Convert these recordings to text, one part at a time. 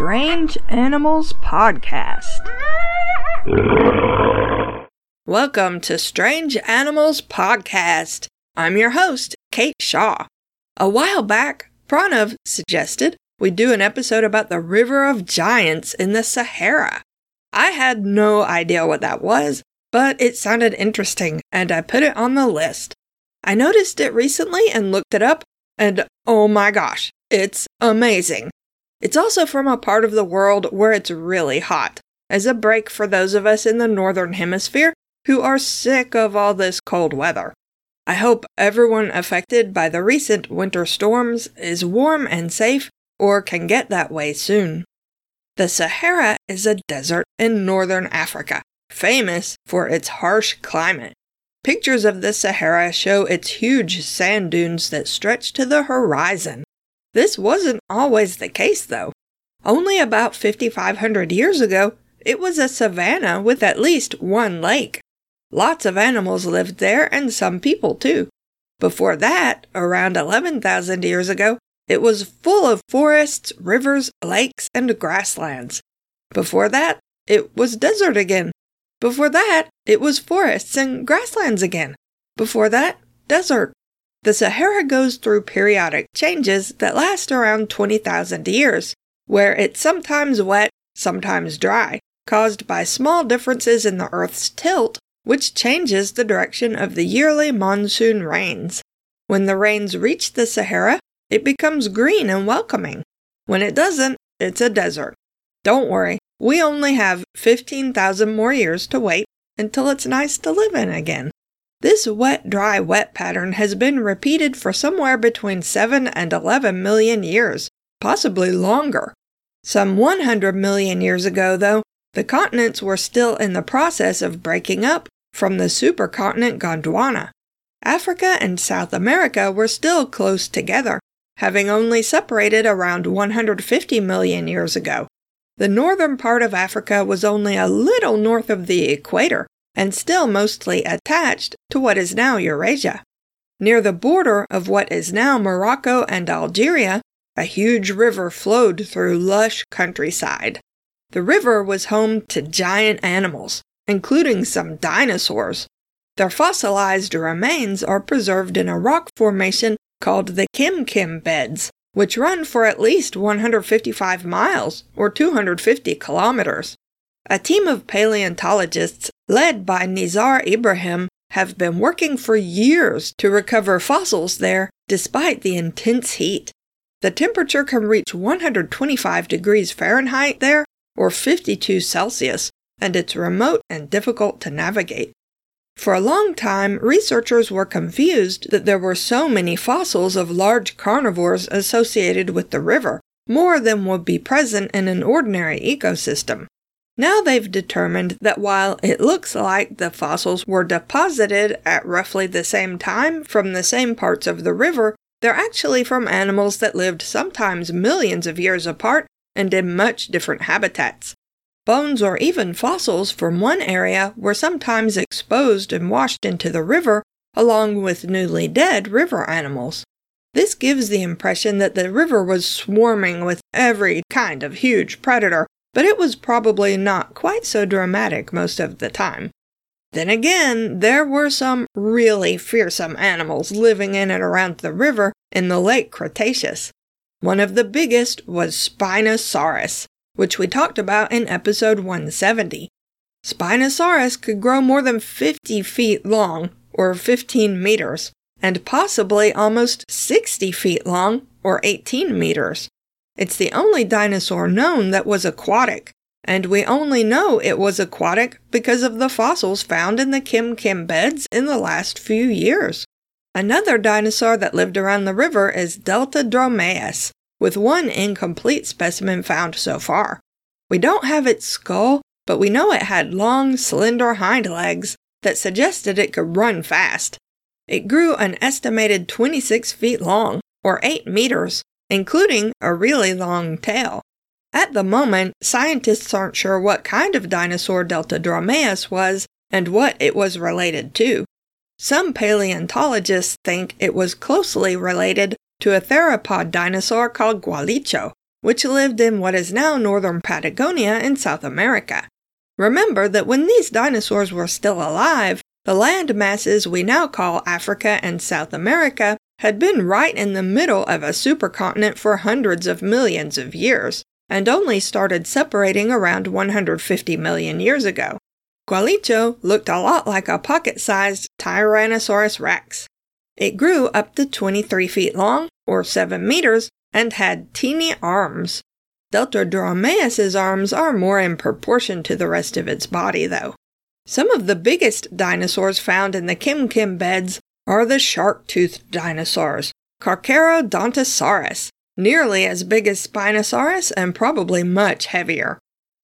Strange Animals Podcast. Welcome to Strange Animals Podcast. I'm your host, Kate Shaw. A while back, Pranav suggested we do an episode about the River of Giants in the Sahara. I had no idea what that was, but it sounded interesting and I put it on the list. I noticed it recently and looked it up, and oh my gosh, it's amazing. It's also from a part of the world where it's really hot, as a break for those of us in the Northern Hemisphere who are sick of all this cold weather. I hope everyone affected by the recent winter storms is warm and safe or can get that way soon. The Sahara is a desert in northern Africa, famous for its harsh climate. Pictures of the Sahara show its huge sand dunes that stretch to the horizon. This wasn't always the case, though. Only about 5,500 years ago, it was a savanna with at least one lake. Lots of animals lived there and some people too. Before that, around 11,000 years ago, it was full of forests, rivers, lakes, and grasslands. Before that, it was desert again. Before that, it was forests and grasslands again. Before that, desert. The Sahara goes through periodic changes that last around 20,000 years, where it's sometimes wet, sometimes dry, caused by small differences in the Earth's tilt, which changes the direction of the yearly monsoon rains. When the rains reach the Sahara, it becomes green and welcoming. When it doesn't, it's a desert. Don't worry, we only have 15,000 more years to wait until it's nice to live in again. This wet, dry, wet pattern has been repeated for somewhere between 7 and 11 million years, possibly longer. Some 100 million years ago, though, the continents were still in the process of breaking up from the supercontinent Gondwana. Africa and South America were still close together, having only separated around 150 million years ago. The northern part of Africa was only a little north of the equator and still mostly attached to what is now Eurasia. Near the border of what is now Morocco and Algeria, a huge river flowed through lush countryside. The river was home to giant animals, including some dinosaurs. Their fossilized remains are preserved in a rock formation called the Kem Kem beds, which run for at least 155 miles or 250 kilometers. A team of paleontologists led by Nizar Ibrahim have been working for years to recover fossils there despite the intense heat. The temperature can reach 125 degrees Fahrenheit there or 52 Celsius, and it's remote and difficult to navigate. For a long time, researchers were confused that there were so many fossils of large carnivores associated with the river, more than would be present in an ordinary ecosystem. Now they've determined that while it looks like the fossils were deposited at roughly the same time from the same parts of the river, they're actually from animals that lived sometimes millions of years apart and in much different habitats. Bones or even fossils from one area were sometimes exposed and washed into the river along with newly dead river animals. This gives the impression that the river was swarming with every kind of huge predator, but it was probably not quite so dramatic most of the time. Then again, there were some really fearsome animals living in and around the river in the late Cretaceous. One of the biggest was Spinosaurus, which we talked about in episode 170. Spinosaurus could grow more than 50 feet long, or 15 meters, and possibly almost 60 feet long, or 18 meters. It's the only dinosaur known that was aquatic, and we only know it was aquatic because of the fossils found in the Kem Kem beds in the last few years. Another dinosaur that lived around the river is Deltadromeus, with one incomplete specimen found so far. We don't have its skull, but we know it had long, slender hind legs that suggested it could run fast. It grew an estimated 26 feet long, or 8 meters, including a really long tail. At the moment, scientists aren't sure what kind of dinosaur Deltadromeus was and what it was related to. Some paleontologists think it was closely related to a theropod dinosaur called Gualicho. which lived in what is now northern Patagonia in South America. Remember that when these dinosaurs were still alive, the land masses we now call Africa and South America had been right in the middle of a supercontinent for hundreds of millions of years, and only started separating around 150 million years ago. Gualicho looked a lot like a pocket sized Tyrannosaurus rex. It grew up to 23 feet long, or 7 meters, and had teeny arms. Delta Deltrodromaeus's arms are more in proportion to the rest of its body, though. Some of the biggest dinosaurs found in the Kem Kem beds are the shark toothed dinosaurs, Carcharodontosaurus, nearly as big as Spinosaurus and probably much heavier.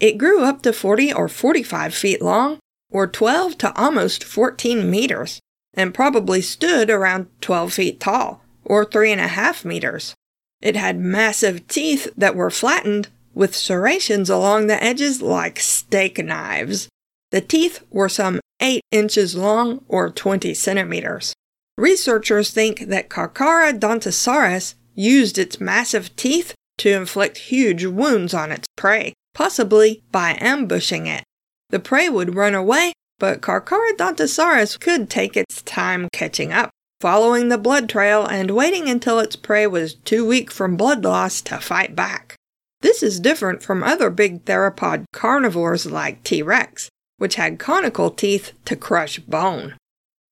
It grew up to 40 or 45 feet long, or 12 to almost 14 meters, and probably stood around 12 feet tall, or 3.5 meters. It had massive teeth that were flattened with serrations along the edges like steak knives. The teeth were some 8 inches long or 20 centimeters. Researchers think that Carcharodontosaurus used its massive teeth to inflict huge wounds on its prey, possibly by ambushing it. The prey would run away, but Carcharodontosaurus could take its time catching up, following the blood trail and waiting until its prey was too weak from blood loss to fight back. This is different from other big theropod carnivores like T. rex, which had conical teeth to crush bone.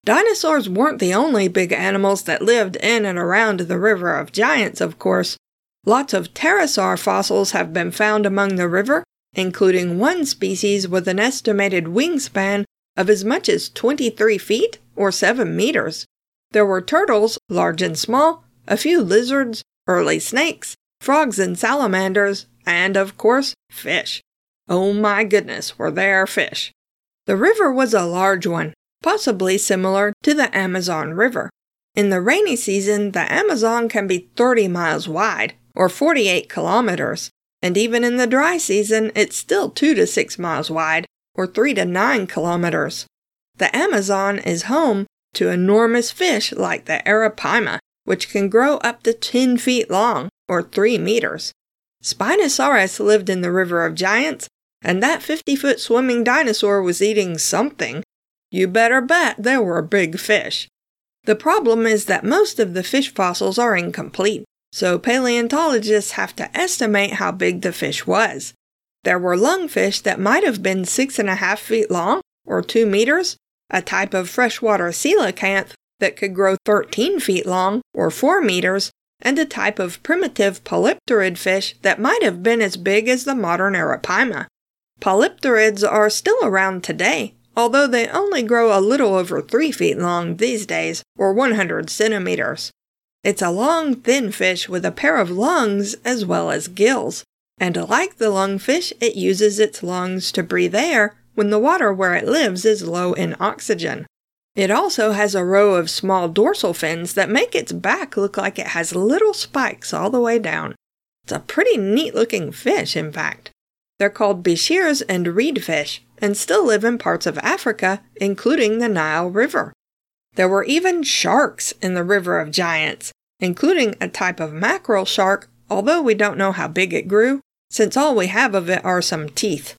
Dinosaurs weren't the only big animals that lived in and around the River of Giants, of course. Lots of pterosaur fossils have been found among the river, including one species with an estimated wingspan of as much as 23 feet or 7 meters. There were turtles, large and small, a few lizards, early snakes, frogs and salamanders, and, of course, fish. Oh my goodness, were there fish! The river was a large one, possibly similar to the Amazon River. In the rainy season, the Amazon can be 30 miles wide, or 48 kilometers, and even in the dry season, it's still 2 to 6 miles wide, or 3 to 9 kilometers. The Amazon is home to enormous fish like the arapaima, which can grow up to 10 feet long, or 3 meters. Spinosaurus lived in the River of Giants, and that 50 foot swimming dinosaur was eating something you better bet there were big fish. The problem is that most of the fish fossils are incomplete, so paleontologists have to estimate how big the fish was. There were lungfish that might have been six and a half feet long, or two meters, a type of freshwater coelacanth that could grow 13 feet long, or 4 meters, and a type of primitive polypterid fish that might have been as big as the modern arapaima. Polypterids are still around today, although they only grow a little over 3 feet long these days, or 100 centimeters. It's a long, thin fish with a pair of lungs as well as gills, and like the lungfish, it uses its lungs to breathe air when the water where it lives is low in oxygen. It also has a row of small dorsal fins that make its back look like it has little spikes all the way down. It's a pretty neat looking fish, in fact. They're called bichirs and reedfish, and still live in parts of Africa, including the Nile River. There were even sharks in the River of Giants, including a type of mackerel shark, although we don't know how big it grew, since all we have of it are some teeth.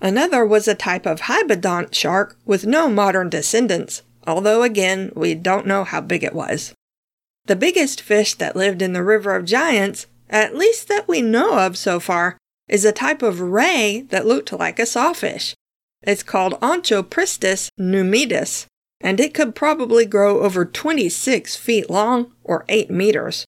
Another was a type of hybodont shark with no modern descendants, although again, we don't know how big it was. The biggest fish that lived in the River of Giants, at least that we know of so far, is a type of ray that looked like a sawfish. It's called Onchopristis numidus, and it could probably grow over 26 feet long or 8 meters.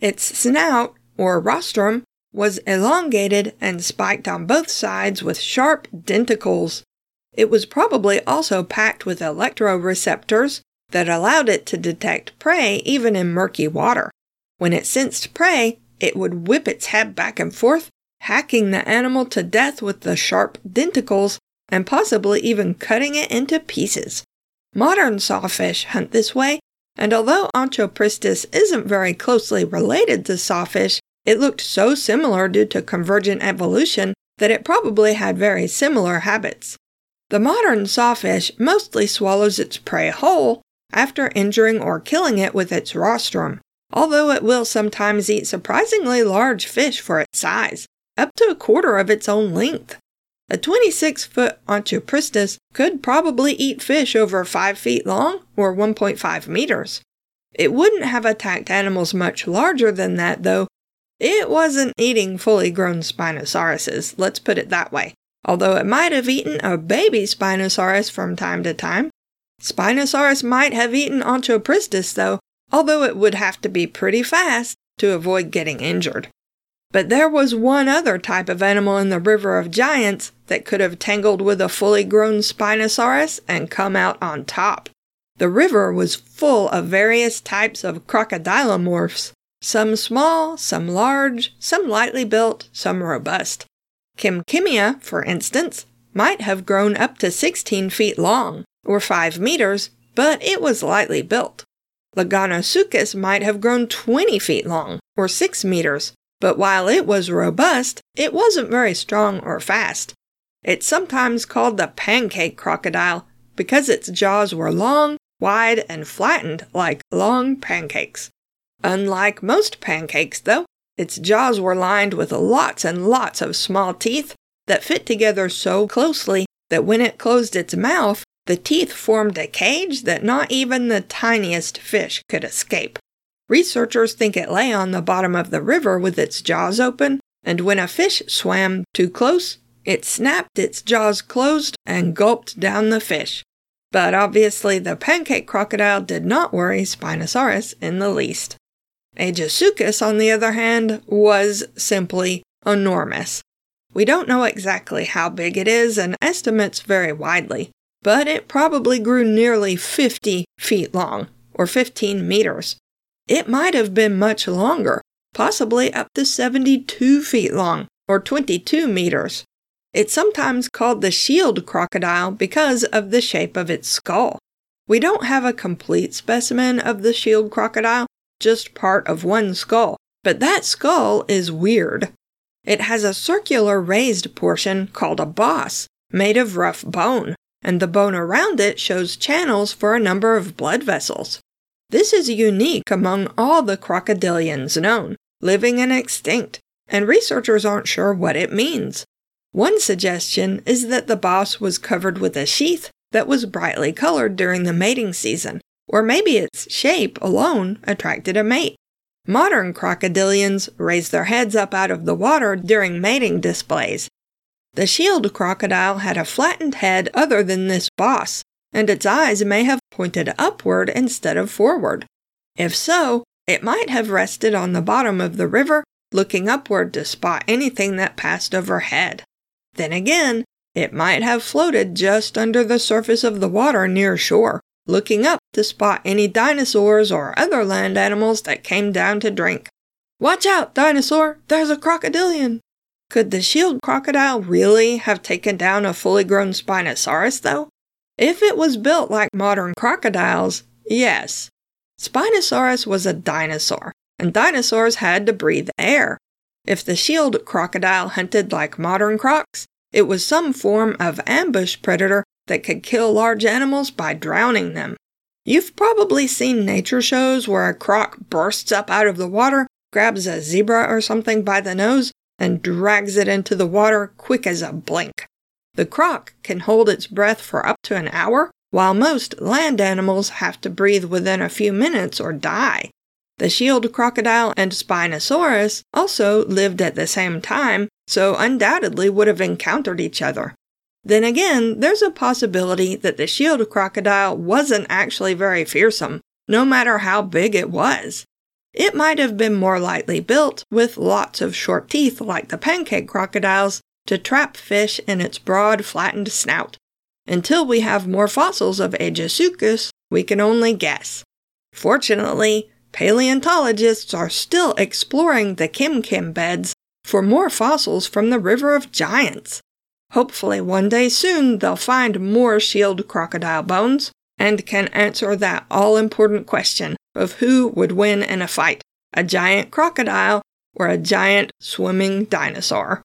Its snout, or rostrum, was elongated and spiked on both sides with sharp denticles. It was probably also packed with electroreceptors that allowed it to detect prey even in murky water. When it sensed prey, it would whip its head back and forth, hacking the animal to death with the sharp denticles and possibly even cutting it into pieces. Modern sawfish hunt this way, and although Onchopristis isn't very closely related to sawfish, it looked so similar due to convergent evolution that it probably had very similar habits. The modern sawfish mostly swallows its prey whole after injuring or killing it with its rostrum. although it will sometimes eat surprisingly large fish for its size, up to a quarter of its own length. A 26 foot Onchopristis could probably eat fish over 5 feet long or 1.5 meters. It wouldn't have attacked animals much larger than that, though. It wasn't eating fully grown Spinosauruses, let's put it that way, although it might have eaten a baby Spinosaurus from time to time. Spinosaurus might have eaten Onchopristis, though, although it would have to be pretty fast to avoid getting injured. But there was one other type of animal in the River of Giants that could have tangled with a fully grown Spinosaurus and come out on top. The river was full of various types of crocodilomorphs, some small, some large, some lightly built, some robust. Kemkemia, for instance, might have grown up to 16 feet long, or 5 meters, but it was lightly built. Laganosuchus might have grown 20 feet long, or 6 meters, but while it was robust, it wasn't very strong or fast. It's sometimes called the pancake crocodile because its jaws were long, wide, and flattened like long pancakes. Unlike most pancakes, though, its jaws were lined with lots and lots of small teeth that fit together so closely that when it closed its mouth, the teeth formed a cage that not even the tiniest fish could escape. Researchers think it lay on the bottom of the river with its jaws open, and when a fish swam too close, it snapped its jaws closed and gulped down the fish. But obviously, the pancake crocodile did not worry Spinosaurus in the least. Aegisuchus, on the other hand, was simply enormous. We don't know exactly how big it is, and estimates vary widely, but it probably grew nearly 50 feet long, or 15 meters, it might have been much longer, possibly up to 72 feet long, or 22 meters. It's sometimes called the shield crocodile because of the shape of its skull. We don't have a complete specimen of the shield crocodile, just part of one skull, but that skull is weird. It has a circular raised portion called a boss, made of rough bone, and the bone around it shows channels for a number of blood vessels. This is unique among all the crocodilians known, living and extinct, and researchers aren't sure what it means. One suggestion is that the boss was covered with a sheath that was brightly colored during the mating season, or maybe its shape alone attracted a mate. Modern crocodilians raise their heads up out of the water during mating displays. The shield crocodile had a flattened head other than this boss, and its eyes may have pointed upward instead of forward. If so, it might have rested on the bottom of the river, looking upward to spot anything that passed overhead. Then again, it might have floated just under the surface of the water near shore, looking up to spot any dinosaurs or other land animals that came down to drink. Watch out, dinosaur! There's a crocodilian! Could the shield crocodile really have taken down a fully grown Spinosaurus, though? If it was built like modern crocodiles, yes. Spinosaurus was a dinosaur, and dinosaurs had to breathe air. If the shield crocodile hunted like modern crocs, it was some form of ambush predator that could kill large animals by drowning them. You've probably seen nature shows where a croc bursts up out of the water, grabs a zebra or something by the nose, and drags it into the water quick as a blink. The croc can hold its breath for up to an hour, while most land animals have to breathe within a few minutes or die. The shield crocodile and Spinosaurus also lived at the same time, so undoubtedly would have encountered each other. Then again, there's a possibility that the shield crocodile wasn't actually very fearsome, no matter how big it was. It might have been more lightly built, with lots of short teeth like the pancake crocodiles, to trap fish in its broad, flattened snout. Until we have more fossils of Aegisuchus, we can only guess. Fortunately, paleontologists are still exploring the Kem Kem beds for more fossils from the River of Giants. Hopefully, one day soon they'll find more shield crocodile bones and can answer that all important question of who would win in a fight a giant crocodile or a giant swimming dinosaur.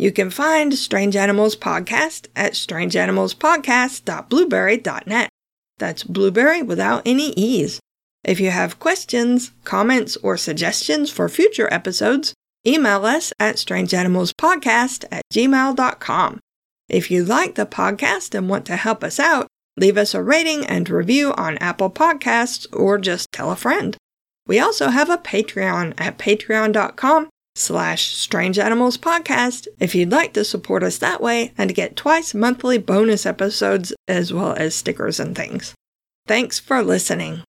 You can find Strange Animals Podcast at strangeanimalspodcast.blubrry.net. That's blueberry without any E's. If you have questions, comments, or suggestions for future episodes, email us at strangeanimalspodcast at gmail.com. If you like the podcast and want to help us out, leave us a rating and review on Apple Podcasts or just tell a friend. We also have a Patreon at patreon.com slash strange animals podcast if you'd like to support us that way and get twice monthly bonus episodes as well as stickers and things. Thanks for listening.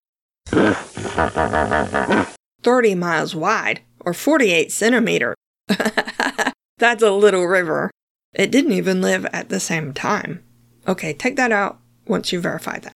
30 miles wide or 48 centimeter. That's a little river. It didn't even live at the same time. Okay, take that out once you verify that.